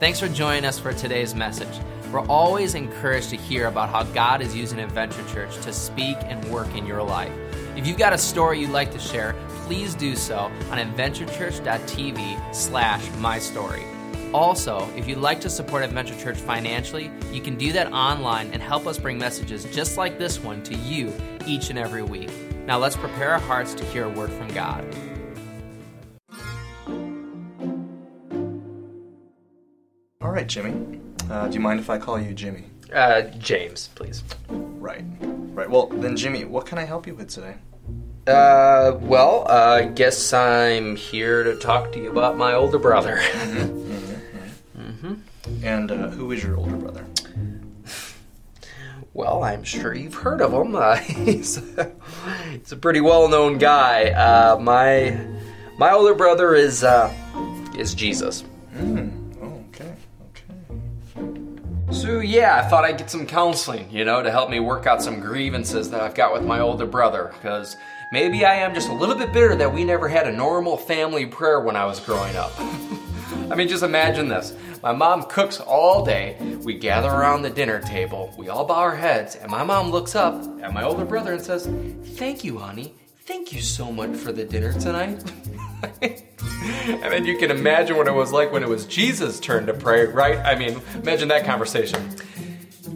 Thanks for joining us for today's message. We're always encouraged to hear about how God is using Adventure Church to speak and work in your life. If you've got a story you'd like to share, please do so on adventurechurch.tv slash my story. Also, if you'd like to support Adventure Church financially, you can do that online and help us bring messages just like this one to you each and every week. Now let's prepare our hearts to hear a word from God. Right, Jimmy. Uh, do you mind if I call you Jimmy? Uh, James, please. Right. Right. Well, then, Jimmy, what can I help you with today? Uh, well, uh, I guess I'm here to talk to you about my older brother. Mm-hmm. And uh, who is your older brother? Well, I'm sure you've heard of him. Uh, he's, he's a pretty well-known guy. Uh, my my older brother is uh, is Jesus. Okay. So yeah, I thought I'd get some counseling, you know, to help me work out some grievances that I've got with my older brother. Because maybe I am just a little bit bitter that we never had a normal family prayer when I was growing up. I mean, just imagine this. My mom cooks all day. We gather around the dinner table. We all bow our heads, and my mom looks up at my older brother and says, Thank you, honey. Thank you so much for the dinner tonight. and then you can imagine what it was like when it was Jesus' turn to pray, right? I mean, imagine that conversation.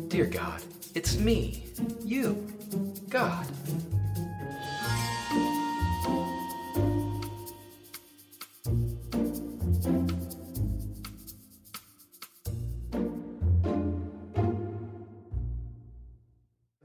Dear God, it's me, you, God.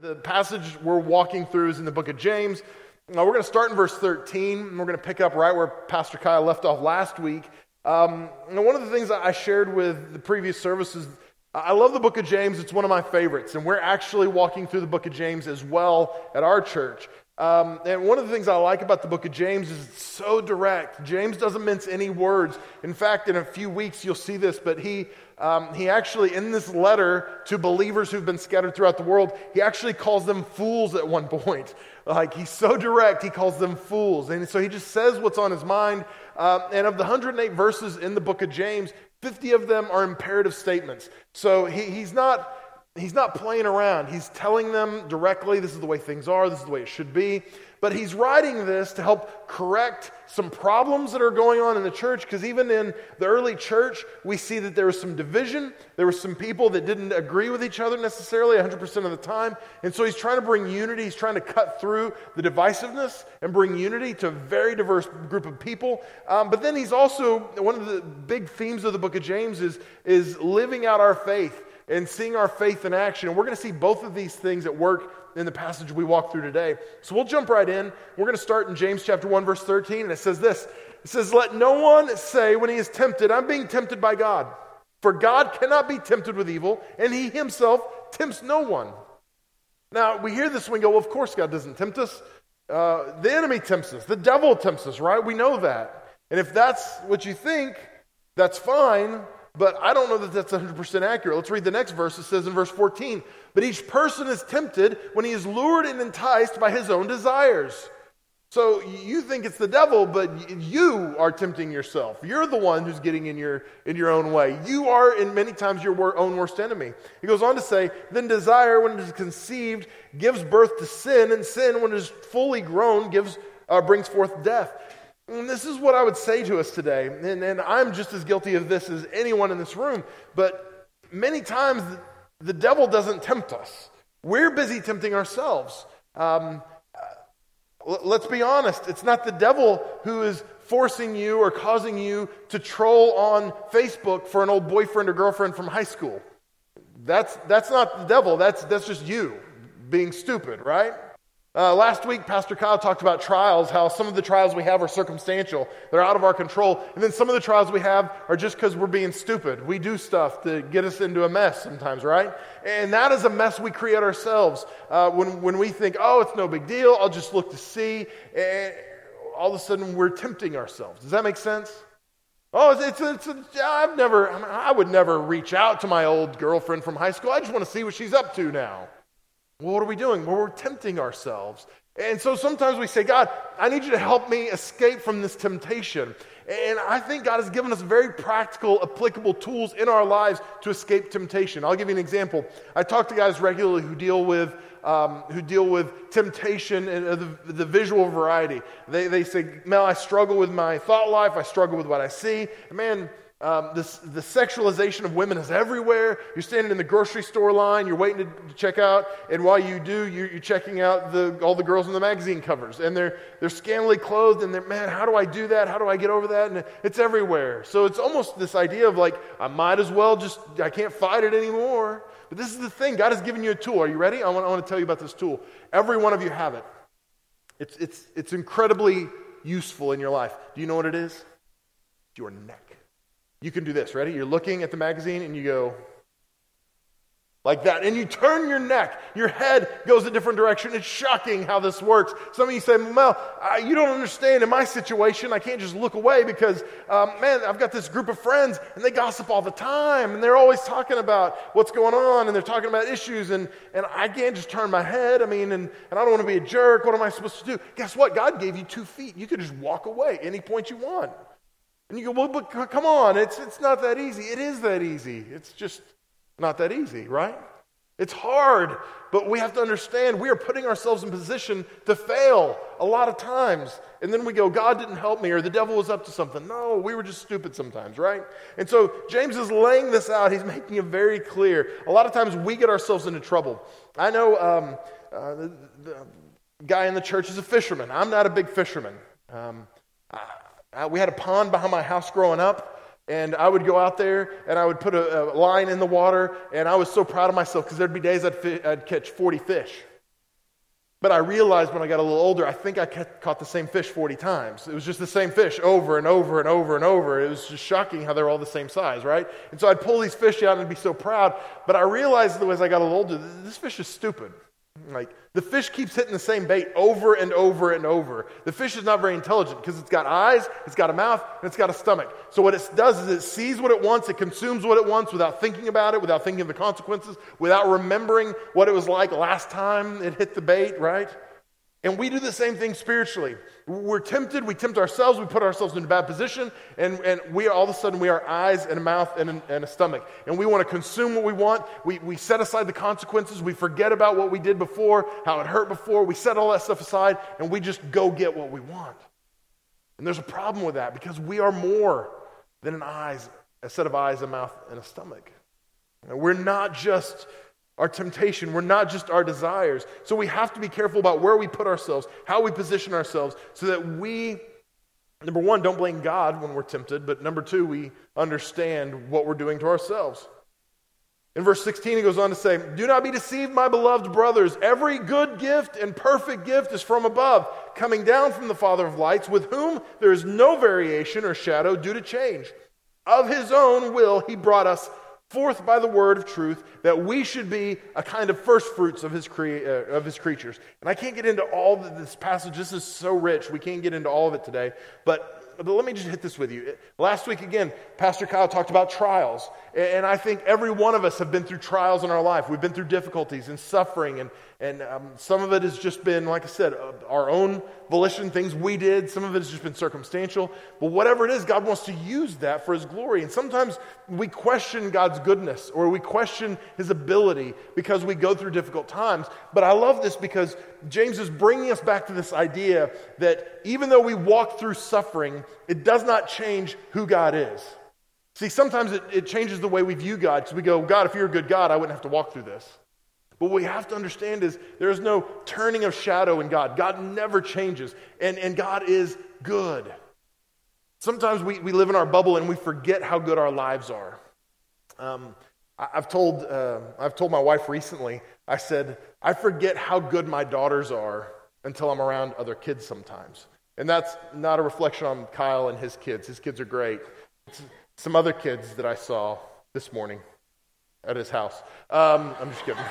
The passage we're walking through is in the book of James. Now, we're going to start in verse 13, and we're going to pick up right where Pastor Kyle left off last week. Um, one of the things I shared with the previous services, I love the book of James. It's one of my favorites, and we're actually walking through the book of James as well at our church. Um, and one of the things I like about the book of James is it's so direct. James doesn't mince any words. In fact, in a few weeks you'll see this, but he um, he actually, in this letter to believers who've been scattered throughout the world, he actually calls them fools at one point. Like he's so direct, he calls them fools, and so he just says what's on his mind. Uh, and of the 108 verses in the book of James, 50 of them are imperative statements. So he, he's not he's not playing around. He's telling them directly, this is the way things are, this is the way it should be. But he's writing this to help correct some problems that are going on in the church, because even in the early church, we see that there was some division. There were some people that didn't agree with each other necessarily 100% of the time. And so he's trying to bring unity. He's trying to cut through the divisiveness and bring unity to a very diverse group of people. Um, but then he's also, one of the big themes of the book of James is, is living out our faith and seeing our faith in action. And we're going to see both of these things at work in the passage we walk through today. So we'll jump right in. We're going to start in James chapter 1 verse 13 and it says this. It says let no one say when he is tempted I'm being tempted by God. For God cannot be tempted with evil and he himself tempts no one. Now we hear this and we go well of course God doesn't tempt us. Uh, the enemy tempts us. The devil tempts us, right? We know that. And if that's what you think, that's fine. But I don't know that that's 100% accurate. Let's read the next verse. It says in verse 14, But each person is tempted when he is lured and enticed by his own desires. So you think it's the devil, but you are tempting yourself. You're the one who's getting in your, in your own way. You are, in many times, your own worst enemy. He goes on to say, Then desire, when it is conceived, gives birth to sin, and sin, when it is fully grown, gives, uh, brings forth death. And this is what I would say to us today. And, and I'm just as guilty of this as anyone in this room. But many times the, devil doesn't tempt us, we're busy tempting ourselves. Um, let's be honest, it's not the devil who is forcing you or causing you to troll on Facebook for an old boyfriend or girlfriend from high school. That's, that's not the devil, that's, that's just you being stupid, right? Uh, last week, Pastor Kyle talked about trials, how some of the trials we have are circumstantial. They're out of our control. And then some of the trials we have are just because we're being stupid. We do stuff to get us into a mess sometimes, right? And that is a mess we create ourselves uh, when, when we think, oh, it's no big deal. I'll just look to see. And all of a sudden, we're tempting ourselves. Does that make sense? Oh, it's, it's, it's I've never, I would never reach out to my old girlfriend from high school. I just want to see what she's up to now. Well, what are we doing? Well, we're tempting ourselves. And so sometimes we say, God, I need you to help me escape from this temptation. And I think God has given us very practical, applicable tools in our lives to escape temptation. I'll give you an example. I talk to guys regularly who deal with um, who deal with temptation and uh, the, the, visual variety. They, they say, Mel, I struggle with my thought life. I struggle with what I see. Man, um, this, the sexualization of women is everywhere. You're standing in the grocery store line, you're waiting to, to check out, and while you do, you're, you're checking out the, all the girls in the magazine covers. And they're, they're scantily clothed, and they're, man, how do I do that? How do I get over that? And it's everywhere. So it's almost this idea of like, I might as well just, I can't fight it anymore. But this is the thing God has given you a tool. Are you ready? I want, I want to tell you about this tool. Every one of you have it. It's, it's, it's incredibly useful in your life. Do you know what it is? Your neck. You can do this. Ready? You're looking at the magazine and you go, like that. And you turn your neck. Your head goes a different direction. It's shocking how this works. Some of you say, Mel, you don't understand. In my situation, I can't just look away because, um, man, I've got this group of friends and they gossip all the time. And they're always talking about what's going on and they're talking about issues. And, and I can't just turn my head. I mean, and, and I don't want to be a jerk. What am I supposed to do? Guess what? God gave you two feet. You could just walk away any point you want. And you go, well, but come on, it's, it's not that easy. It is that easy. It's just not that easy, right? It's hard, but we have to understand we are putting ourselves in position to fail a lot of times. And then we go, God didn't help me, or the devil was up to something. No, we were just stupid sometimes, right? And so James is laying this out. He's making it very clear. A lot of times we get ourselves into trouble. I know um, uh, the, the, guy in the church is a fisherman. I'm not a big fisherman. Um, uh, we had a pond behind my house growing up, and I would go out there and I would put a, a line in the water, and I was so proud of myself because there'd be days I'd, fi- I'd, catch 40 fish. But I realized when I got a little older, I think I caught the same fish 40 times. It was just the same fish over and over and over and over. It was just shocking how they're all the same size, right? And so I'd pull these fish out and I'd be so proud. But I realized as I got a little older, this fish is stupid. Like, the fish keeps hitting the same bait over and over and over. The fish is not very intelligent because it's got eyes, it's got a mouth, and it's got a stomach. So, what it does is it sees what it wants, it consumes what it wants without thinking about it, without thinking of the consequences, without remembering what it was like last time it hit the bait, right? And we do the same thing spiritually. We're tempted, we tempt ourselves, we put ourselves in a bad position, and, and we all of a sudden we are eyes and a mouth and, and a stomach. And we want to consume what we want. We, we set aside the consequences. We forget about what we did before, how it hurt before. We set all that stuff aside, and we just go get what we want. And there's a problem with that because we are more than an eyes, a set of eyes, a mouth, and a stomach. We're not just our temptation. We're not just our desires. So we have to be careful about where we put ourselves, how we position ourselves, so that we, number one, don't blame God when we're tempted, but number two, we understand what we're doing to ourselves. In verse 16, he goes on to say, Do not be deceived, my beloved brothers. Every good gift and perfect gift is from above, coming down from the Father of lights, with whom there is no variation or shadow due to change. Of his own will, he brought us forth by the word of truth that we should be a kind of first fruits of his, crea- uh, of his creatures. And I can't get into all this passage. This is so rich. We can't get into all of it today. But but let me just hit this with you. Last week, again, Pastor Kyle talked about trials. And I think every one of us have been through trials in our life. We've been through difficulties and suffering. And, and um, some of it has just been, like I said, uh, our own volition, things we did. Some of it has just been circumstantial. But whatever it is, God wants to use that for His glory. And sometimes we question God's goodness or we question His ability because we go through difficult times. But I love this because James is bringing us back to this idea that even though we walk through suffering, it does not change who God is. See, sometimes it, it changes the way we view God because we go, God, if you're a good God, I wouldn't have to walk through this. But what we have to understand is there is no turning of shadow in God. God never changes, and, and God is good. Sometimes we, we live in our bubble and we forget how good our lives are. Um, I, have told, uh, I've told my wife recently, I said, I forget how good my daughters are until I'm around other kids sometimes. And that's not a reflection on Kyle and his kids. His kids are great. It's some other kids that I saw this morning at his house. Um, I'm just kidding.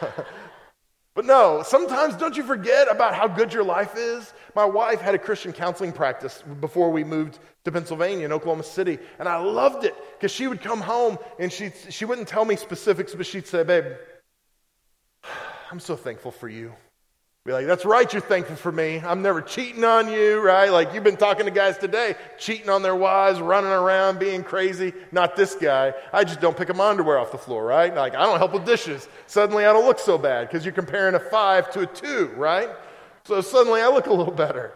but no, sometimes don't you forget about how good your life is? My wife had a Christian counseling practice before we moved to Pennsylvania in Oklahoma City, and I loved it because she would come home and she she wouldn't tell me specifics, but she'd say, "Babe, I'm so thankful for you. Be like, that's right, you're thankful for me. I'm never cheating on you, right? Like you've been talking to guys today, cheating on their wives, running around, being crazy. Not this guy. I just don't pick my underwear off the floor, right? Like I don't help with dishes. Suddenly I don't look so bad because you're comparing a five to a two, right? So suddenly I look a little better.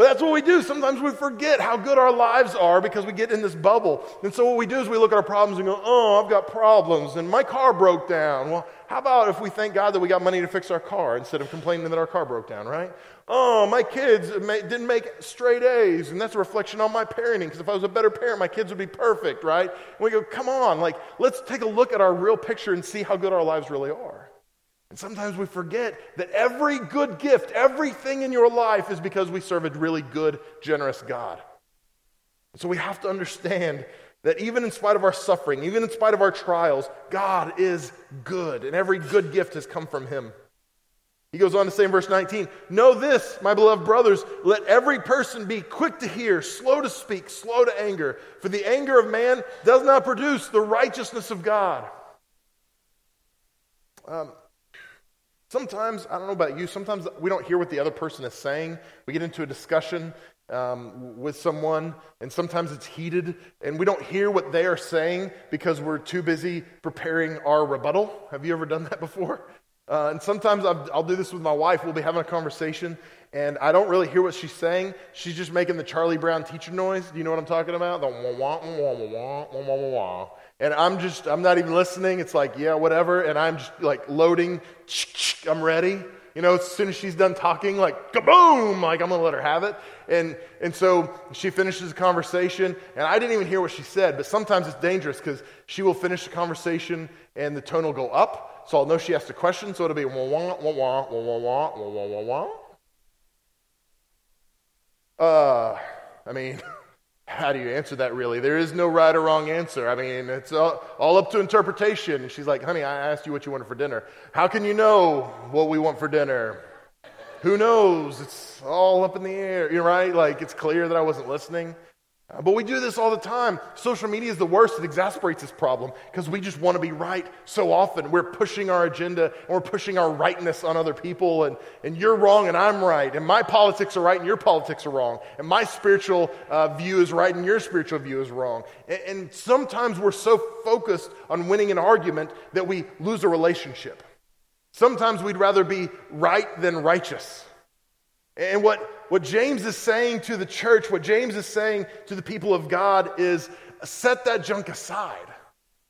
But that's what we do. Sometimes we forget how good our lives are because we get in this bubble. And so what we do is we look at our problems and go, oh, I've got problems and my car broke down. Well, how about if we thank God that we got money to fix our car instead of complaining that our car broke down, right? Oh, my kids didn't make straight A's, and that's a reflection on my parenting because if I was a better parent, my kids would be perfect, right? And we go, come on, like, let's take a look at our real picture and see how good our lives really are. And sometimes we forget that every good gift, everything in your life is because we serve a really good, generous God. So we have to understand that even in spite of our suffering, even in spite of our trials, God is good, and every good gift has come from Him. He goes on to say in verse 19, Know this, my beloved brothers, let every person be quick to hear, slow to speak, slow to anger, for the anger of man does not produce the righteousness of God. Um, Sometimes, I don't know about you, sometimes we don't hear what the other person is saying. We get into a discussion um, with someone, and sometimes it's heated, and we don't hear what they are saying because we're too busy preparing our rebuttal. Have you ever done that before? Uh, and sometimes I'll, I'll, do this with my wife. We'll be having a conversation, and I don't really hear what she's saying. She's just making the Charlie Brown teacher noise. Do you know what I'm talking about? The wah wah wah wah wah wah wah wah and I'm just, I'm not even listening. It's like, yeah, whatever. And I'm just like loading. I'm ready. You know, as soon as she's done talking, like, kaboom, like I'm to let her have it. And, and so she finishes the conversation, and I didn't even hear what she said, but sometimes it's dangerous because she will finish the conversation and the tone will go up. So I'll know she asked a question, so it'll be wah, wah, wah, wah, wah, wah, wah, wah, wah, wah. Uh, I mean, how do you answer that really? There is no right or wrong answer. I mean, it's all, all, up to interpretation. And She's like, honey, I asked you what you wanted for dinner. How can you know what we want for dinner? Who knows? It's all up in the air. You're right. Like, it's clear that I wasn't listening. Uh, but we do this all the time. Social media is the worst. It exasperates this problem because we just want to be right so often. We're pushing our agenda and we're pushing our rightness on other people. And, and you're wrong and I'm right. And my politics are right and your politics are wrong. And my spiritual uh, view is right and your spiritual view is wrong. And, and sometimes we're so focused on winning an argument that we lose a relationship. Sometimes we'd rather be right than righteous. And what, what James is saying to the church, what James is saying to the people of God is set that junk aside,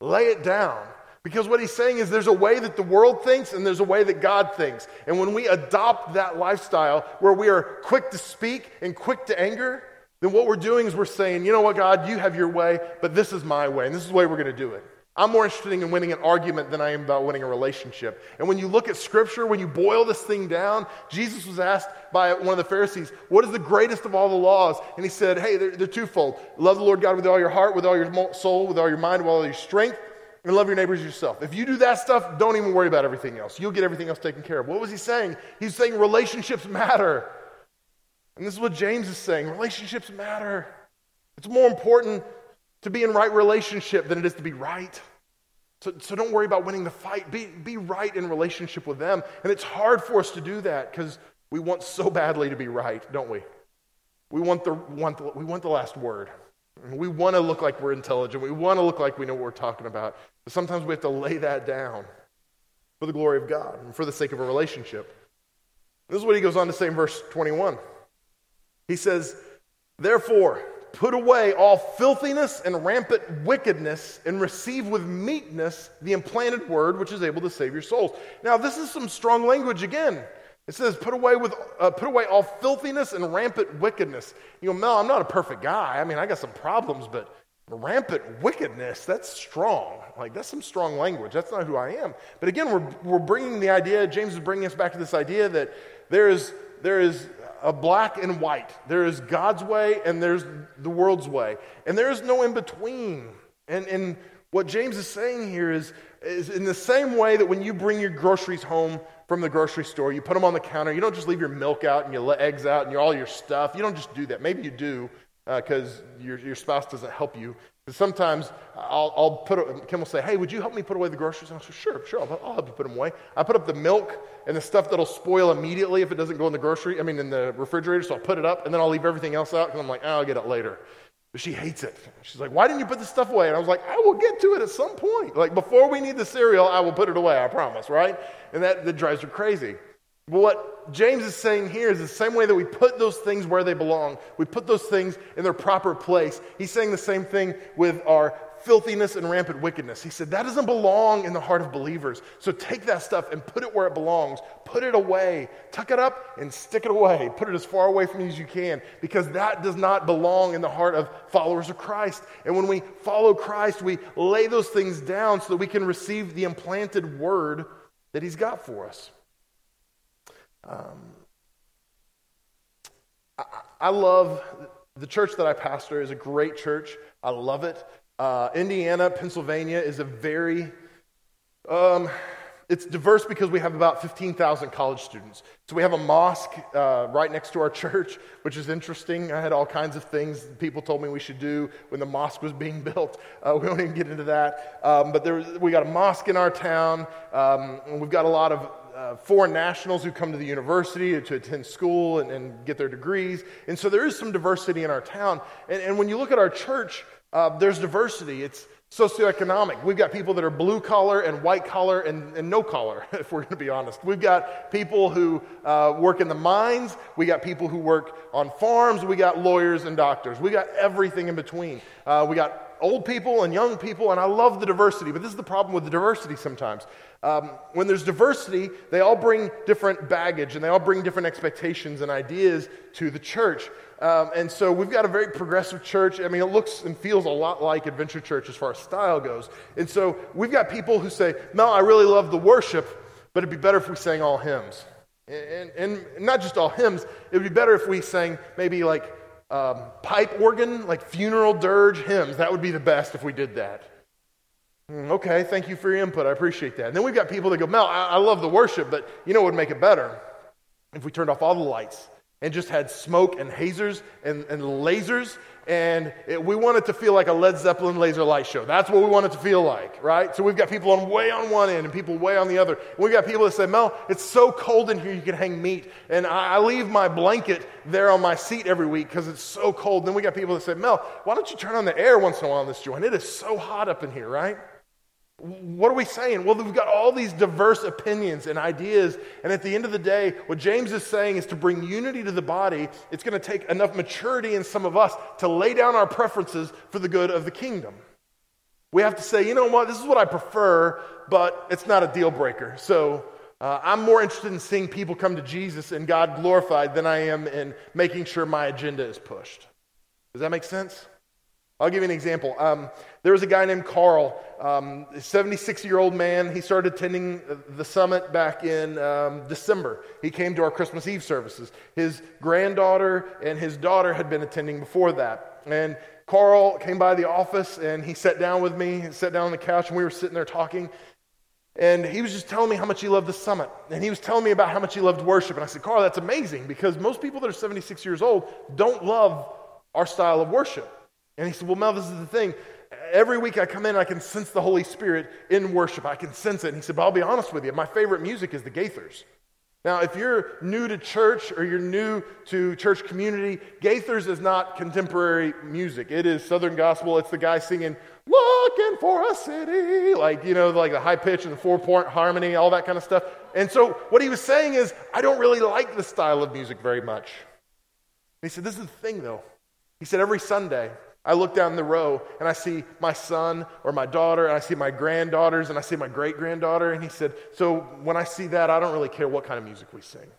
lay it down. Because what he's saying is there's a way that the world thinks and there's a way that God thinks. And when we adopt that lifestyle where we are quick to speak and quick to anger, then what we're doing is we're saying, you know what, God, you have your way, but this is my way, and this is the way we're going to do it. I'm more interested in winning an argument than I am about winning a relationship. And when you look at Scripture, when you boil this thing down, Jesus was asked by one of the Pharisees, What is the greatest of all the laws? And he said, Hey, they're, they're twofold. Love the Lord God with all your heart, with all your soul, with all your mind, with all your strength, and love your neighbors as yourself. If you do that stuff, don't even worry about everything else. You'll get everything else taken care of. What was he saying? He's saying relationships matter. And this is what James is saying relationships matter. It's more important to be in right relationship than it is to be right. So, so don't worry about winning the fight. Be, be right in relationship with them. And it's hard for us to do that because we want so badly to be right, don't we? We want the, want the, we want the last word. We want to look like we're intelligent. We want to look like we know what we're talking about. But sometimes we have to lay that down for the glory of God and for the sake of a relationship. This is what he goes on to say in verse 21. He says, Therefore, Put away all filthiness and rampant wickedness, and receive with meekness the implanted word which is able to save your souls. Now, this is some strong language again. It says, put away, with, uh, put away all filthiness and rampant wickedness. You know, Mel, I'm not a perfect guy. I mean, I got some problems, but rampant wickedness, that's strong. Like, that's some strong language. That's not who I am. But again, we're, we're bringing the idea, James is bringing us back to this idea that there is, there is a black and white. There is God's way and there's the world's way. And there is no in between. And, and what James is saying here is, is in the same way that when you bring your groceries home from the grocery store, you put them on the counter, you don't just leave your milk out and your eggs out and your, all your stuff. You don't just do that. Maybe you do because uh, your, your spouse doesn't help you. Sometimes I'll, I'll put, Kim will say, hey, would you help me put away the groceries? And I'll say, sure, sure, I'll, I'll help you put them away. I put up the milk and the stuff that'll spoil immediately if it doesn't go in the grocery, I mean, in the refrigerator, so I'll put it up and then I'll leave everything else out because I'm like, oh, I'll get it later. But she hates it. She's like, why didn't you put this stuff away? And I was like, I will get to it at some point. Like, before we need the cereal, I will put it away, I promise, right? And that, that drives her crazy. But what James is saying here is the same way that we put those things where they belong, we put those things in their proper place. He's saying the same thing with our filthiness and rampant wickedness. He said that doesn't belong in the heart of believers. So take that stuff and put it where it belongs. Put it away. Tuck it up and stick it away. Put it as far away from you as you can because that does not belong in the heart of followers of Christ. And when we follow Christ, we lay those things down so that we can receive the implanted word that He's got for us. Um, I, I love the church that I pastor is a great church. I love it. Uh, Indiana, Pennsylvania is a very, um, it's diverse because we have about 15,000 college students. So we have a mosque uh, right next to our church, which is interesting. I had all kinds of things people told me we should do when the mosque was being built. Uh, we won't even get into that. Um, but there, we got a mosque in our town, um, and we've got a lot of uh, foreign nationals who come to the university to attend school and, and, get their degrees. And so there is some diversity in our town. And, and when you look at our church, uh, there's diversity. It's socioeconomic. We've got people that are blue collar and white collar and, and no collar, if we're going to be honest. We've got people who uh, work in the mines. We got people who work on farms. We got lawyers and doctors. We got everything in between. Uh, we got old people and young people, and I love the diversity, but this is the problem with the diversity sometimes. Um, when there's diversity, they all bring different baggage and they all bring different expectations and ideas to the church. Um, and so we've got a very progressive church. I mean, it looks and feels a lot like Adventure Church as far as style goes. And so we've got people who say, No, I really love the worship, but it'd be better if we sang all hymns. And, and, and not just all hymns, it would be better if we sang maybe like um, pipe organ, like funeral dirge hymns. That would be the best if we did that. Hmm, okay, thank you for your input. I appreciate that. And then we've got people that go, Mel, I, I love the worship, but you know what would make it better? If we turned off all the lights and just had smoke and hazers and, and lasers. And it, we want it to feel like a Led Zeppelin laser light show. That's what we want it to feel like, right? So we've got people on way on one end and people way on the other. And we've got people that say, Mel, it's so cold in here you can hang meat. And I, I leave my blanket there on my seat every week because it's so cold. Then we got people that say, Mel, why don't you turn on the air once in a while in this joint? It is so hot up in here, right? What are we saying? Well, we've got all these diverse opinions and ideas. And at the end of the day, what James is saying is to bring unity to the body, it's going to take enough maturity in some of us to lay down our preferences for the good of the kingdom. We have to say, you know what, this is what I prefer, but it's not a deal breaker. So uh, I'm more interested in seeing people come to Jesus and God glorified than I am in making sure my agenda is pushed. Does that make sense? I'll give you an example. Um, there was a guy named Carl, um, a 76 year old man. He started attending the summit back in um, December. He came to our Christmas Eve services. His granddaughter and his daughter had been attending before that. And Carl came by the office and he sat down with me, sat down on the couch, and we were sitting there talking. And he was just telling me how much he loved the summit. And he was telling me about how much he loved worship. And I said, Carl, that's amazing because most people that are 76 years old don't love our style of worship. And he said, Well, Mel, this is the thing. Every week I come in, I can sense the Holy Spirit in worship. I can sense it. And he said, But I'll be honest with you, my favorite music is the Gaithers. Now, if you're new to church or you're new to church community, Gaithers is not contemporary music. It is Southern gospel. It's the guy singing, Looking for a city, like, you know, like the high pitch and the four point harmony, all that kind of stuff. And so what he was saying is, I don't really like the style of music very much. he said, This is the thing, though. He said, Every Sunday, I look down the row and I see my son or my daughter, and I see my granddaughters, and I see my great granddaughter. And he said, So when I see that, I don't really care what kind of music we sing.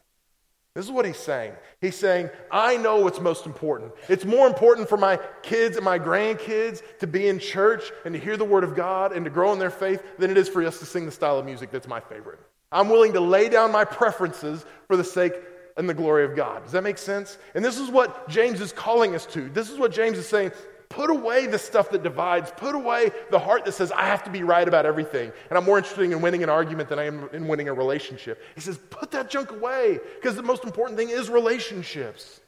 This is what he's saying. He's saying, I know what's most important. It's more important for my kids and my grandkids to be in church and to hear the word of God and to grow in their faith than it is for us to sing the style of music that's my favorite. I'm willing to lay down my preferences for the sake and the glory of God. Does that make sense? And this is what James is calling us to. This is what James is saying. Put away the stuff that divides. Put away the heart that says, I have to be right about everything. And I'm more interested in winning an argument than I am in winning a relationship. He says, put that junk away because the most important thing is relationships.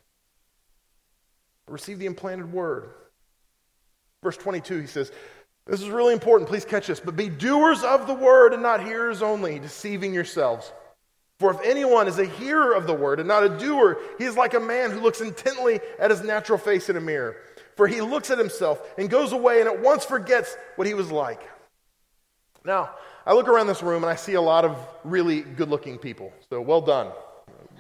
Receive the implanted word. Verse 22, he says, This is really important. Please catch this. But be doers of the word and not hearers only, deceiving yourselves. For if anyone is a hearer of the word and not a doer, he is like a man who looks intently at his natural face in a mirror. For he looks at himself and goes away and at once forgets what he was like. Now, I look around this room and I see a lot of really good looking people. So well done.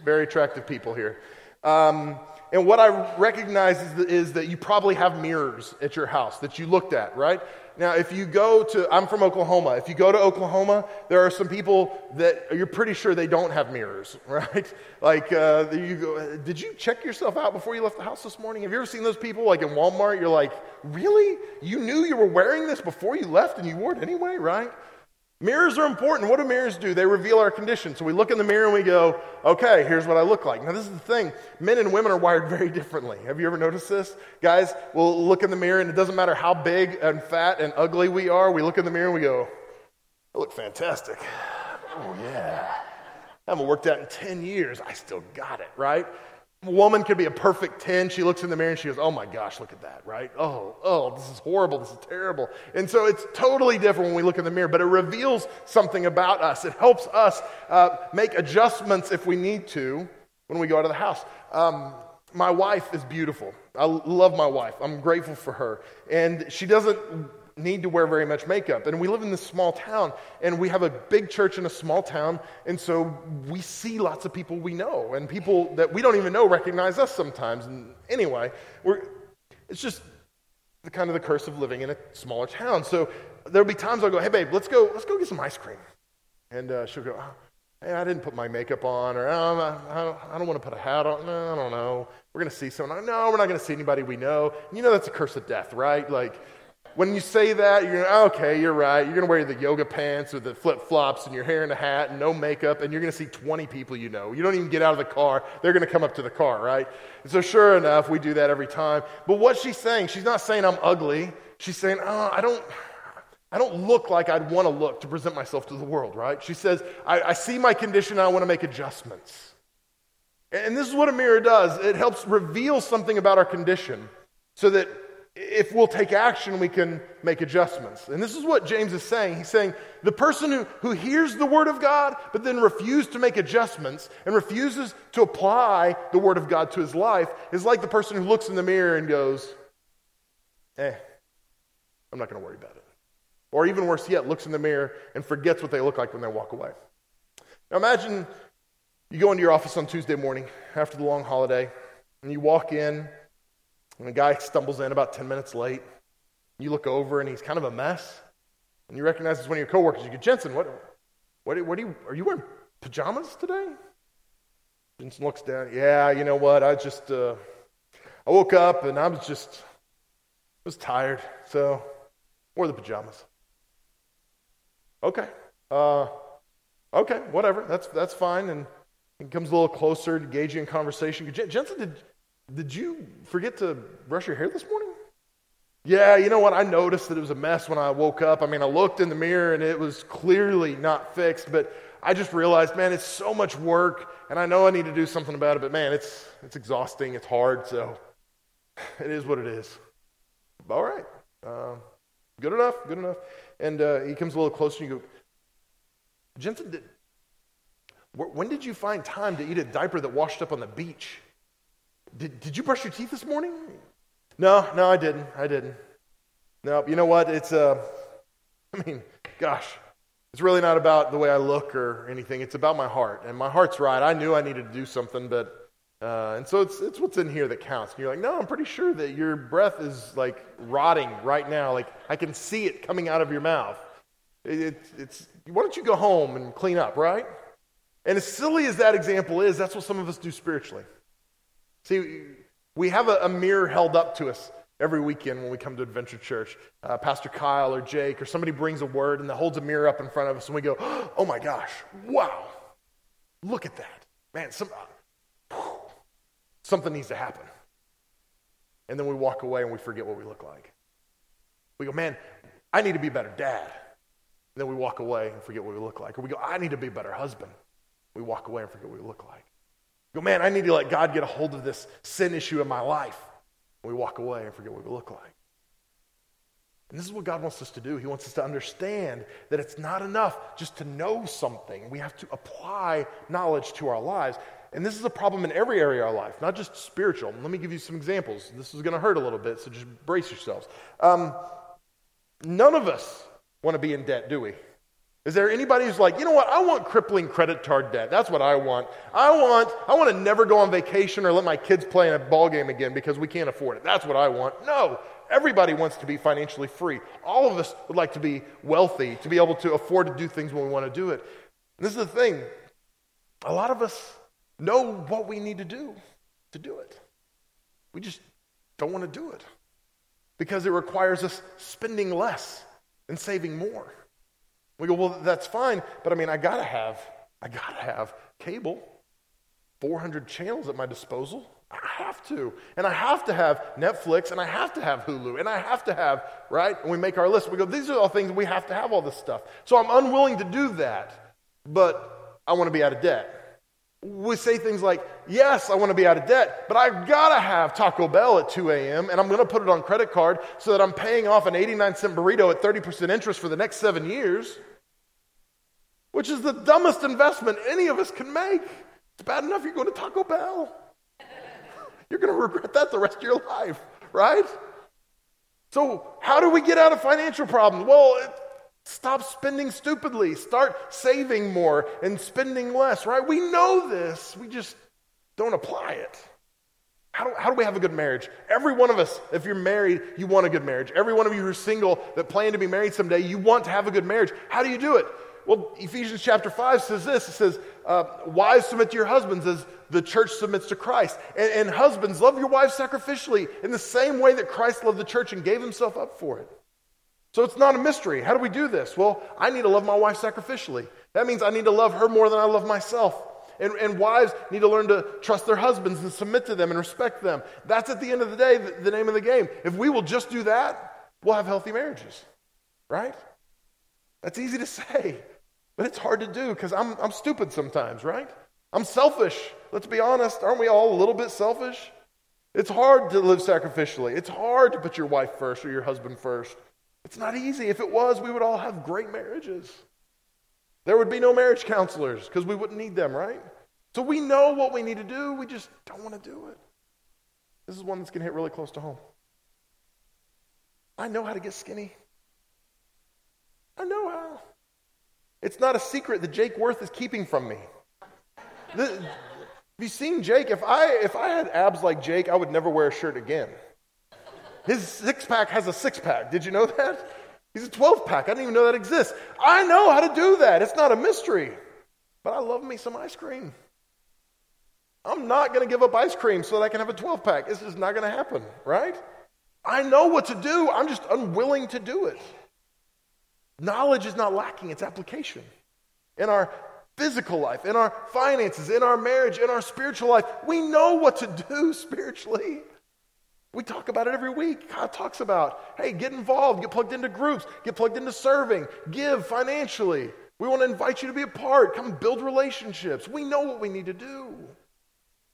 Very attractive people here. Um, and what I recognize is that, is that you probably have mirrors at your house that you looked at, right? Now, if you go to, I'm from Oklahoma. If you go to Oklahoma, there are some people that you're pretty sure they don't have mirrors, right? Like, uh, you go, did you check yourself out before you left the house this morning? Have you ever seen those people, like in Walmart? You're like, really? You knew you were wearing this before you left and you wore it anyway, right? Mirrors are important. What do mirrors do? They reveal our condition. So we look in the mirror and we go, okay, here's what I look like. Now, this is the thing men and women are wired very differently. Have you ever noticed this? Guys, we'll look in the mirror and it doesn't matter how big and fat and ugly we are. We look in the mirror and we go, I look fantastic. Oh, yeah. I haven't worked out in 10 years. I still got it, right? Woman could be a perfect 10. She looks in the mirror and she goes, Oh my gosh, look at that, right? Oh, oh, this is horrible. This is terrible. And so it's totally different when we look in the mirror, but it reveals something about us. It helps us uh, make adjustments if we need to when we go out of the house. Um, my wife is beautiful. I love my wife. I'm grateful for her. And she doesn't need to wear very much makeup. And we live in this small town, and we have a big church in a small town, and so we see lots of people we know, and people that we don't even know recognize us sometimes. And anyway, it's just the kind of the curse of living in a smaller town. So there'll be times I'll go, "Hey, babe, let's go, let's go get some ice cream," and uh, she'll go. Oh, hey, I didn't put my makeup on, or oh, I, don't, I don't want to put a hat on. No, I don't know. We're going to see someone. No, we're not going to see anybody we know. And you know that's a curse of death, right? Like, when you say that, you're going, oh, okay, you're right. You're going to wear the yoga pants with the flip flops and your hair in a hat and no makeup, and you're going to see 20 people you know. You don't even get out of the car. They're going to come up to the car, right? And so, sure enough, we do that every time. But what she's saying, she's not saying I'm ugly. She's saying, oh, I don't. I don't look like I'd want to look to present myself to the world, right? She says, I, I see my condition, I want to make adjustments. And this is what a mirror does it helps reveal something about our condition so that if we'll take action, we can make adjustments. And this is what James is saying. He's saying the person who, who hears the word of God, but then refuses to make adjustments and refuses to apply the word of God to his life is like the person who looks in the mirror and goes, eh, I'm not going to worry about it. Or even worse yet, looks in the mirror and forgets what they look like when they walk away. Now imagine you go into your office on Tuesday morning after the long holiday and you walk in and a guy stumbles in about 10 minutes late. You look over and he's kind of a mess. And you recognize it's one of your coworkers. You go, Jensen, what, what, what are, you, are you wearing pajamas today? Jensen looks down. Yeah, you know what? I just, uh, I woke up and I was just, I was tired. So, wore the pajamas. Okay. Uh, okay, whatever. That's, that's fine. And he comes a little closer to engage in conversation. Jensen, did, did you forget to brush your hair this morning? Yeah, you know what? I noticed that it was a mess when I woke up. I mean, I looked in the mirror and it was clearly not fixed, but I just realized, man, it's so much work and I know I need to do something about it, but man, it's, it's exhausting, it's hard, so it is what it is. All right. Uh, good enough, good enough. And uh, he comes a little closer and you go, Jensen, did, when did you find time to eat a diaper that washed up on the beach? Did, did you brush your teeth this morning? No, no, I didn't. I didn't. No, you know what? It's, uh, I mean, gosh, it's really not about the way I look or anything. It's about my heart. And my heart's right. I knew I needed to do something, but, uh, and so it's, it's what's in here that counts. And you're like, no, I'm pretty sure that your breath is like rotting right now. Like I can see it coming out of your mouth. It, it, it's, why don't you go home and clean up, right? And as silly as that example is, that's what some of us do spiritually. See, we have a, a mirror held up to us every weekend when we come to Adventure Church. Uh, Pastor Kyle or Jake or somebody brings a word and holds a mirror up in front of us, and we go, "Oh my gosh, wow! Look at that, man! Some, uh, something needs to happen." And then we walk away and we forget what we look like. We go, "Man, I need to be a better dad." And then we walk away and forget what we look like. Or we go, "I need to be a better husband." We walk away and forget what we look like go, man, I need to let God get a hold of this sin issue in my life. And we walk away and forget what we look like. And this is what God wants us to do. He wants us to understand that it's not enough just to know something. We have to apply knowledge to our lives. And this is a problem in every area of our life, not just spiritual. Let me give you some examples. This is going to hurt a little bit, so just brace yourselves. Um, none of us want to be in debt, do we? Is there anybody who's like, you know what? I want crippling credit card debt. That's what I want. I want I want to never go on vacation or let my kids play in a ball game again because we can't afford it. That's what I want. No. Everybody wants to be financially free. All of us would like to be wealthy, to be able to afford to do things when we want to do it. And this is the thing. A lot of us know what we need to do to do it. We just don't want to do it because it requires us spending less and saving more. We go, well, that's fine, but I mean, I gotta have, I gotta have cable, 400 channels at my disposal. I have to. And I have to have Netflix, and I have to have Hulu, and I have to have, right? And we make our list. We go, these are all things we have to have all this stuff. So I'm unwilling to do that, but I want to be out of debt. We say things like, yes, I want to be out of debt, but I've got to have Taco Bell at 2 a.m., and I'm going to put it on credit card so that I'm paying off an 89 cent burrito at 30% interest for the next seven years, which is the dumbest investment any of us can make. It's bad enough you're going to Taco Bell. You're going to regret that the rest of your life, right? So, how do we get out of financial problems? Well, stop spending stupidly, start saving more and spending less, right? We know this, we just don't apply it. How do, how do we have a good marriage? Every one of us, if you're married, you want a good marriage. Every one of you who are single that plan to be married someday, you want to have a good marriage. How do you do it? Well, Ephesians chapter 5 says this it says, uh, Wives submit to your husbands as the church submits to Christ. And, and husbands, love your wives sacrificially in the same way that Christ loved the church and gave himself up for it. So it's not a mystery. How do we do this? Well, I need to love my wife sacrificially. That means I need to love her more than I love myself. And, and, wives need to learn to trust their husbands and submit to them and respect them. That's at the end of the day the, the name of the game. If we will just do that, we'll have healthy marriages, right? That's easy to say. But it's hard to do because I'm, I'm stupid sometimes, right? I'm selfish. Let's be honest. Aren't we all a little bit selfish? It's hard to live sacrificially. It's hard to put your wife first or your husband first. It's not easy. If it was, we would all have great marriages. There would be no marriage counselors because we wouldn't need them, right? So we know what we need to do. We just don't want to do it. This is one that's going to hit really close to home. I know how to get skinny. I know how. It's not a secret that Jake Worth is keeping from me. The, have you seen Jake? If I, if I had abs like Jake, I would never wear a shirt again. His six pack has a six pack. Did you know that? He's a 12 pack. I didn't even know that exists. I know how to do that. It's not a mystery. But I love me some ice cream. I'm not going to give up ice cream so that I can have a 12 pack. This is not going to happen, right? I know what to do. I'm just unwilling to do it. Knowledge is not lacking, it's application. In our physical life, in our finances, in our marriage, in our spiritual life, we know what to do spiritually. We talk about it every week. God talks about, hey, get involved, get plugged into groups, get plugged into serving, give financially. We want to invite you to be a part, come build relationships. We know what we need to do.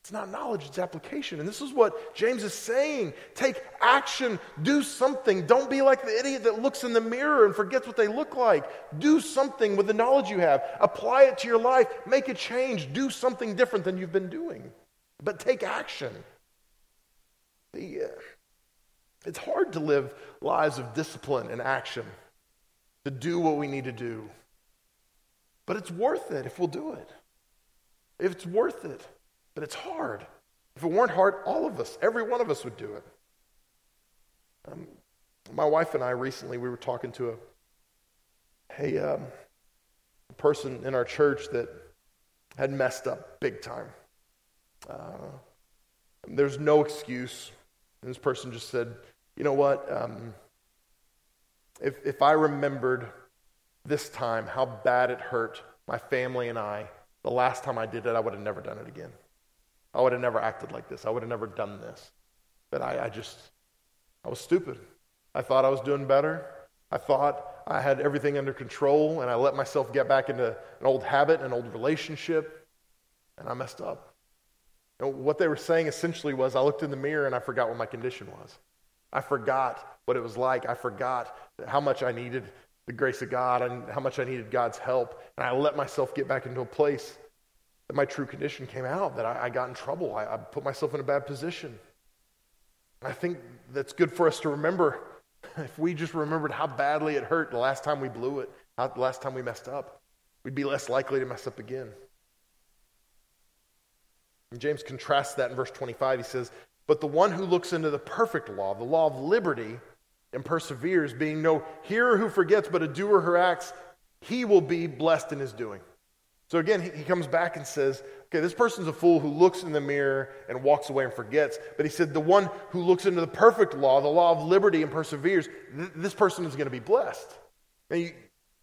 It's not knowledge, it's application. And this is what James is saying. Take action, do something. Don't be like the idiot that looks in the mirror and forgets what they look like. Do something with the knowledge you have. Apply it to your life. Make a change. Do something different than you've been doing. But take action. Uh, it's hard to live lives of discipline and action, to do what we need to do. But it's worth it if we'll do it. If it's worth it. But it's hard. If it weren't hard, all of us, every one of us would do it. Um, my wife and I recently, we were talking to a, a, um, person in our church that had messed up big time. Uh, there's no excuse. And this person just said, you know what? Um, if, if I remembered this time how bad it hurt my family and I, the last time I did it, I would have never done it again. I would have never acted like this. I would have never done this. But I, I just, I was stupid. I thought I was doing better. I thought I had everything under control, and I let myself get back into an old habit, an old relationship, and I messed up. And what they were saying essentially was I looked in the mirror and I forgot what my condition was. I forgot what it was like. I forgot how much I needed the grace of God and how much I needed God's help. And I let myself get back into a place that my true condition came out, that I, I got in trouble. I, I put myself in a bad position. I think that's good for us to remember. If we just remembered how badly it hurt the last time we blew it, the last time we messed up, we'd be less likely to mess up again. And James contrasts that in verse 25. He says, But the one who looks into the perfect law, the law of liberty, and perseveres, being no hearer who forgets, but a doer who acts, he will be blessed in his doing. So again, he comes back and says, okay, this person's a fool who looks in the mirror and walks away and forgets. But he said, the one who looks into the perfect law, the law of liberty, and perseveres, th- this person is going to be blessed. Now, you,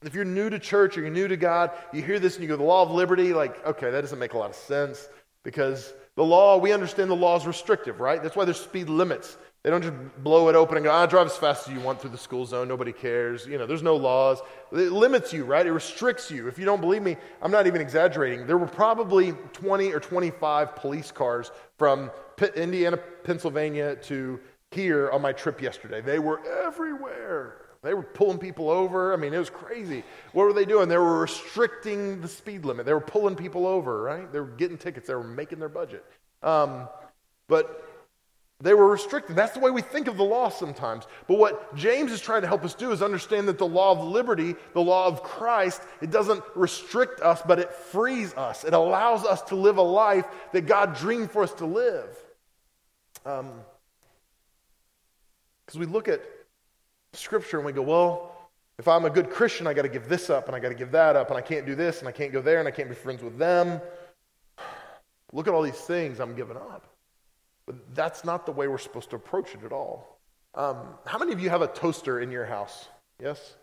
if you're new to church or you're new to God, you hear this and you go, the law of liberty, like, okay, that doesn't make a lot of sense because the law, we understand the law is restrictive, right? That's why there's speed limits. They don't just blow it open and go, ah, drive as fast as you want through the school zone. Nobody cares. You know, there's no laws. It limits you, right? It restricts you. If you don't believe me, I'm not even exaggerating. There were probably 20 or 25 police cars from Indiana, Pennsylvania to here on my trip yesterday. They were everywhere. They were pulling people over. I mean, it was crazy. What were they doing? They were restricting the speed limit. They were pulling people over, right? They were getting tickets. They were making their budget. Um, but they were restricted. That's the way we think of the law sometimes. But what James is trying to help us do is understand that the law of liberty, the law of Christ, it doesn't restrict us, but it frees us. It allows us to live a life that God dreamed for us to live. Because um, we look at Scripture and we go, well, if I'm a good Christian, I got to give this up and I got to give that up, and I can't do this and I can't go there and I can't be friends with them. Look at all these things I'm giving up. But that's not the way we're supposed to approach it at all. Um, how many of you have a toaster in your house? Yes?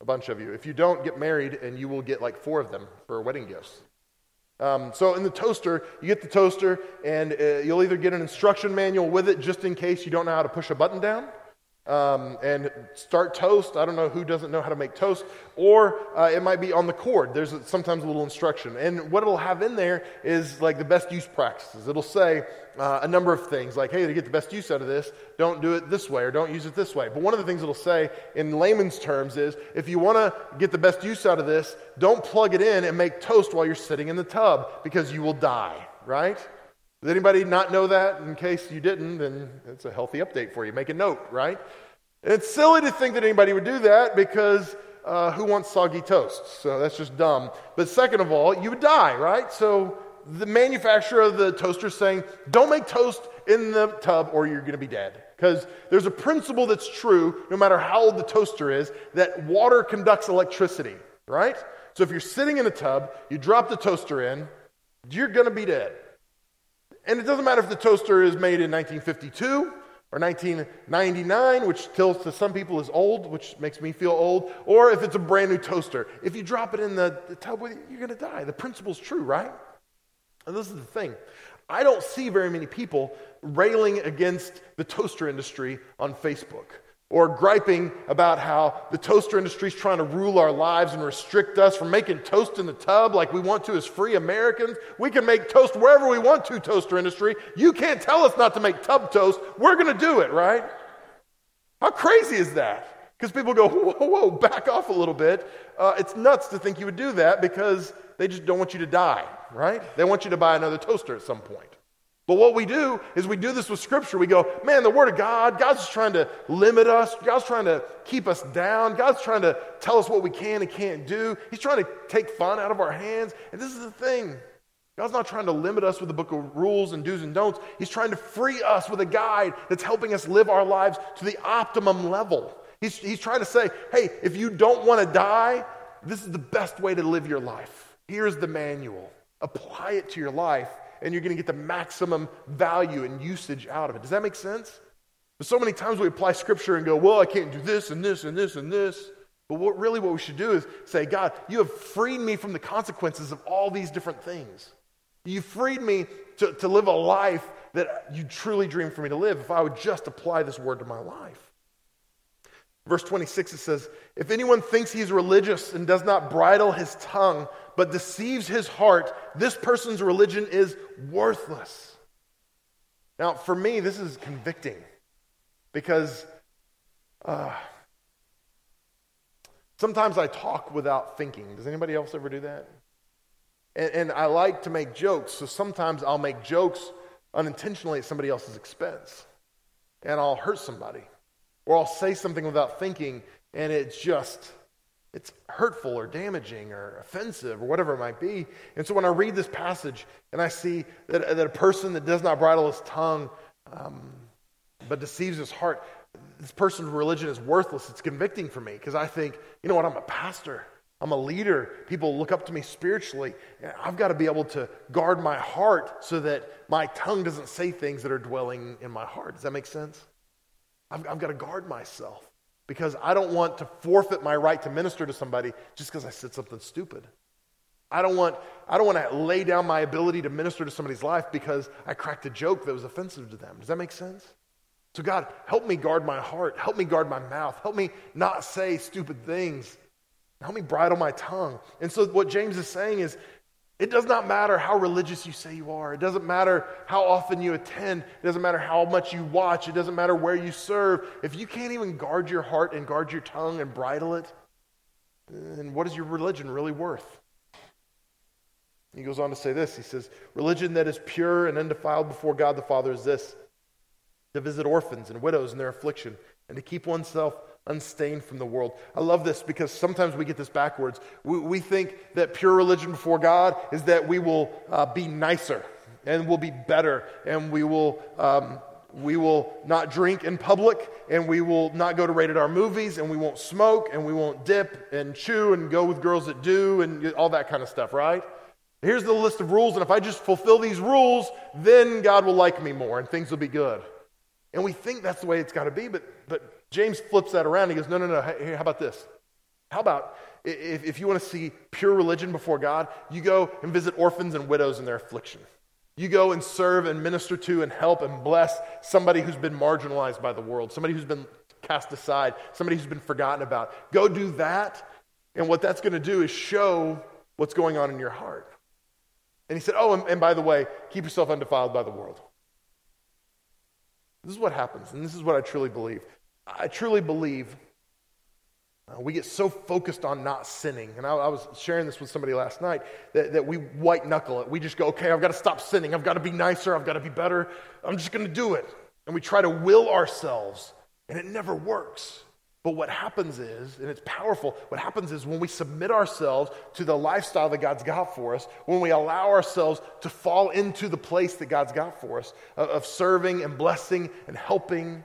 A bunch of you. If you don't, get married and you will get like four of them for wedding gifts. Um, so in the toaster, you get the toaster and uh, you'll either get an instruction manual with it just in case you don't know how to push a button down um, and start toast. I don't know who doesn't know how to make toast. Or uh, it might be on the cord. There's sometimes a little instruction. And what it'll have in there is like the best use practices. It'll say uh, a number of things like, hey, to get the best use out of this, don't do it this way or don't use it this way. But one of the things it'll say in layman's terms is if you want to get the best use out of this, don't plug it in and make toast while you're sitting in the tub because you will die, right? Does anybody not know that? In case you didn't, then it's a healthy update for you. Make a note, right? It's silly to think that anybody would do that because uh, who wants soggy toast? So that's just dumb. But second of all, you would die, right? So the manufacturer of the toaster is saying, don't make toast in the tub or you're going to be dead. Because there's a principle that's true, no matter how old the toaster is, that water conducts electricity, right? So if you're sitting in a tub, you drop the toaster in, you're going to be dead. And it doesn't matter if the toaster is made in 1952 or 1999, which still to some people is old, which makes me feel old, or if it's a brand new toaster. If you drop it in the, the tub with you, you're going to die. The principle's true, right? And this is the thing. I don't see very many people railing against the toaster industry on Facebook or griping about how the toaster industry is trying to rule our lives and restrict us from making toast in the tub like we want to as free Americans. We can make toast wherever we want to, toaster industry. You can't tell us not to make tub toast. We're going to do it, right? How crazy is that? Because people go, whoa, whoa, back off a little bit. Uh, it's nuts to think you would do that because they just don't want you to die, right? They want you to buy another toaster at some point. But what we do is we do this with Scripture. We go, man, the Word of God, God's trying to limit us. God's trying to keep us down. God's trying to tell us what we can and can't do. He's trying to take fun out of our hands. And this is the thing God's not trying to limit us with a book of rules and do's and don'ts. He's trying to free us with a guide that's helping us live our lives to the optimum level. He's, he's trying to say, hey, if you don't want to die, this is the best way to live your life. Here's the manual. Apply it to your life and you're going to get the maximum value and usage out of it. Does that make sense? But so many times we apply scripture and go, well, I can't do this and this and this and this. But what really what we should do is say, God, you have freed me from the consequences of all these different things. You freed me to, to live a life that you truly dreamed for me to live if I would just apply this word to my life. Verse 26, it says, If anyone thinks he's religious and does not bridle his tongue, but deceives his heart, this person's religion is worthless. Now, for me, this is convicting because uh, Sometimes I talk without thinking. Does anybody else ever do that? And, and I like to make jokes, so sometimes I'll make jokes unintentionally at somebody else's expense. And I'll hurt somebody. Or I'll say something without thinking, and it just, it's hurtful or damaging or offensive or whatever it might be. And so when I read this passage and I see that, that a person that does not bridle his tongue um, but deceives his heart, this person's religion is worthless. It's convicting for me because I think, you know what, I'm a pastor. I'm a leader. People look up to me spiritually. I've got to be able to guard my heart so that my tongue doesn't say things that are dwelling in my heart. Does that make sense? I've, I've got to guard myself because I don't want to forfeit my right to minister to somebody just because I said something stupid. I don't want I don't want to lay down my ability to minister to somebody's life because I cracked a joke that was offensive to them. Does that make sense? So God, help me guard my heart. Help me guard my mouth. Help me not say stupid things. Help me bridle my tongue. And so what James is saying is it does not matter how religious you say you are. It doesn't matter how often you attend. It doesn't matter how much you watch. It doesn't matter where you serve. If you can't even guard your heart and guard your tongue and bridle it, then what is your religion really worth? He goes on to say this. He says, Religion that is pure and undefiled before God the Father is this to visit orphans and widows in their affliction, and to keep oneself unstained from the world. I love this because sometimes we get this backwards. We, we think that pure religion before God is that we will uh, be nicer and we'll be better and we will. Um, we will not drink in public, and we will not go to rated R movies, and we won't smoke, and we won't dip and chew and go with girls that do, and all that kind of stuff, right? Here's the list of rules, and if I just fulfill these rules, then God will like me more, and things will be good. And we think that's the way it's got to be, but, but James flips that around. He goes, No, no, no. Hey, how about this? How about if, if you want to see pure religion before God, you go and visit orphans and widows in their affliction. You go and serve and minister to and help and bless somebody who's been marginalized by the world, somebody who's been cast aside, somebody who's been forgotten about. Go do that, and what that's going to do is show what's going on in your heart. And he said, Oh, and, and by the way, keep yourself undefiled by the world. This is what happens, and this is what I truly believe. I truly believe uh, we get so focused on not sinning. And I, I, was sharing this with somebody last night that, that we white knuckle it. We just go, okay, I've got to stop sinning. I've got to be nicer. I've got to be better. I'm just going to do it. And we try to will ourselves, and it never works. But what happens is, and it's powerful, what happens is when we submit ourselves to the lifestyle that God's got for us, when we allow ourselves to fall into the place that God's got for us of, of serving and blessing and helping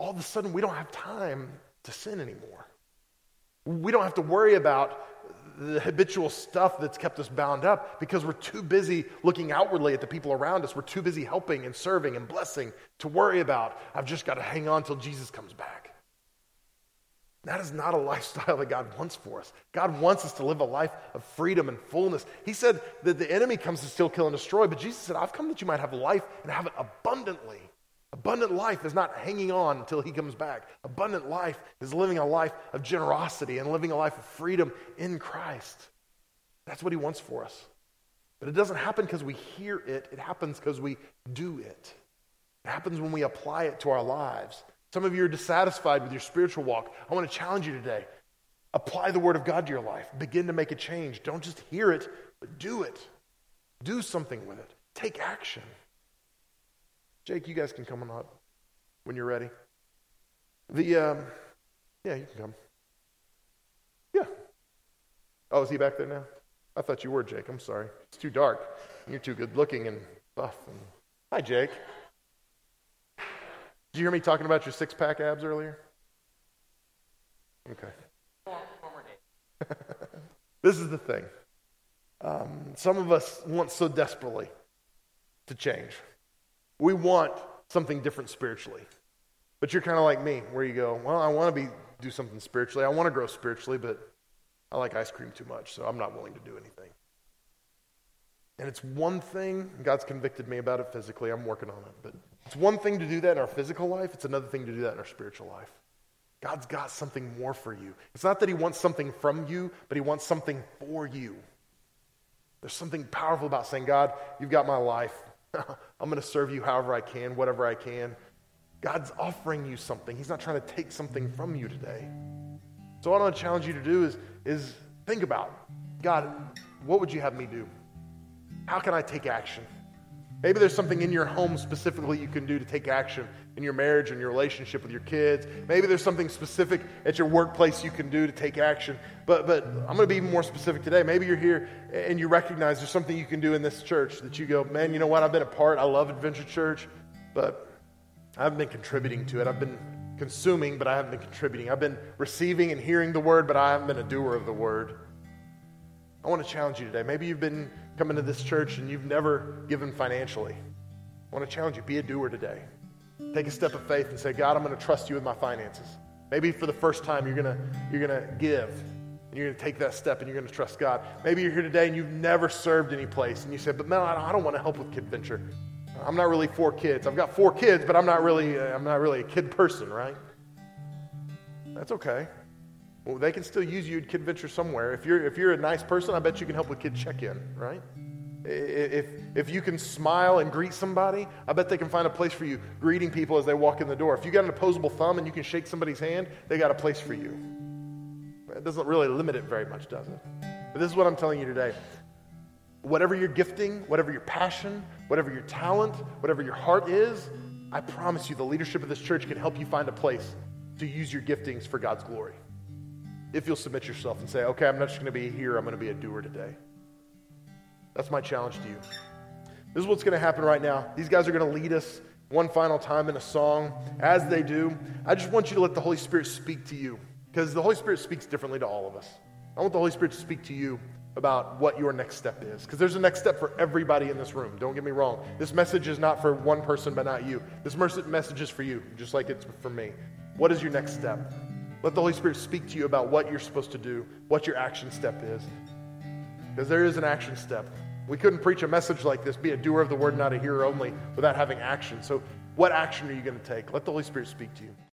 all of a sudden we don't have time to sin anymore. We don't have to worry about the habitual stuff that's kept us bound up because we're too busy looking outwardly at the people around us. We're too busy helping and serving and blessing to worry about, I've just got to hang on till Jesus comes back. That is not a lifestyle that God wants for us. God wants us to live a life of freedom and fullness. He said that the enemy comes to steal, kill, and destroy, but Jesus said, I've come that you might have life and have it abundantly. Abundant life is not hanging on until he comes back. Abundant life is living a life of generosity and living a life of freedom in Christ. That's what he wants for us. But it doesn't happen because we hear it, it happens because we do it. It happens when we apply it to our lives. Some of you are dissatisfied with your spiritual walk. I want to challenge you today. Apply the word of God to your life. Begin to make a change. Don't just hear it, but do it. Do something with it. Take action. Jake, you guys can come on up when you're ready. The, um, yeah, you can come. Yeah. Oh, is he back there now? I thought you were, Jake. I'm sorry. It's too dark. You're too good looking and buff. And... Hi, Jake. Did you hear me talking about your six pack abs earlier? Okay. this is the thing. Um, some of us want so desperately to change. We want something different spiritually. But you're kind of like me, where you go, well, I want to be do something spiritually. I want to grow spiritually, but I like ice cream too much, so I'm not willing to do anything. And it's one thing, God's convicted me about it physically, I'm working on it, but it's one thing to do that in our physical life, it's another thing to do that in our spiritual life. God's got something more for you. It's not that He wants something from you, but He wants something for you. There's something powerful about saying, God, you've got my life. I'm going to serve you however I can, whatever I can. God's offering you something. He's not trying to take something from you today. So, what I want to challenge you to do is, is think about God, what would you have me do? How can I take action? Maybe there's something in your home specifically you can do to take action in your marriage and your relationship with your kids. Maybe there's something specific at your workplace you can do to take action. But, but I'm going to be more specific today. Maybe you're here and you recognize there's something you can do in this church that you go, man, you know what? I've been a part. I love Adventure Church, but I haven't been contributing to it. I've been consuming, but I haven't been contributing. I've been receiving and hearing the word, but I haven't been a doer of the word. I want to challenge you today. Maybe you've been coming to this church and you've never given financially. I want to challenge you be a doer today. Take a step of faith and say, God, I'm going to trust you with my finances. Maybe for the first time you're going to you're going to give and you're going to take that step and you're going to trust God. Maybe you're here today and you've never served any place and you say, "But Mel, I don't want to help with Kid Venture. I'm not really for kids. I've got four kids, but I'm not really uh, I'm not really a kid person, right?" That's okay. Well, they can still use you at Kid Venture somewhere. If you're, if you're a nice person, I bet you can help with Kid Check In, right? If, if you can smile and greet somebody, I bet they can find a place for you greeting people as they walk in the door. If you got an opposable thumb and you can shake somebody's hand, they got a place for you. It doesn't really limit it very much, does it? But this is what I'm telling you today. Whatever your gifting, whatever your passion, whatever your talent, whatever your heart is, I promise you the leadership of this church can help you find a place to use your giftings for God's glory if you'll submit yourself and say, okay, I'm not just going to be here, I'm going to be a doer today. That's my challenge to you. This is what's going to happen right now. These guys are going to lead us one final time in a song. As they do, I just want you to let the Holy Spirit speak to you because the Holy Spirit speaks differently to all of us. I want the Holy Spirit to speak to you about what your next step is because there's a next step for everybody in this room. Don't get me wrong. This message is not for one person, but not you. This message is for you, just like it's for me. What is your next step? Let the Holy Spirit speak to you about what you're supposed to do, what your action step is. Because there is an action step. We couldn't preach a message like this, be a doer of the word, not a hearer only, without having action. So, what action are you going to take? Let the Holy Spirit speak to you.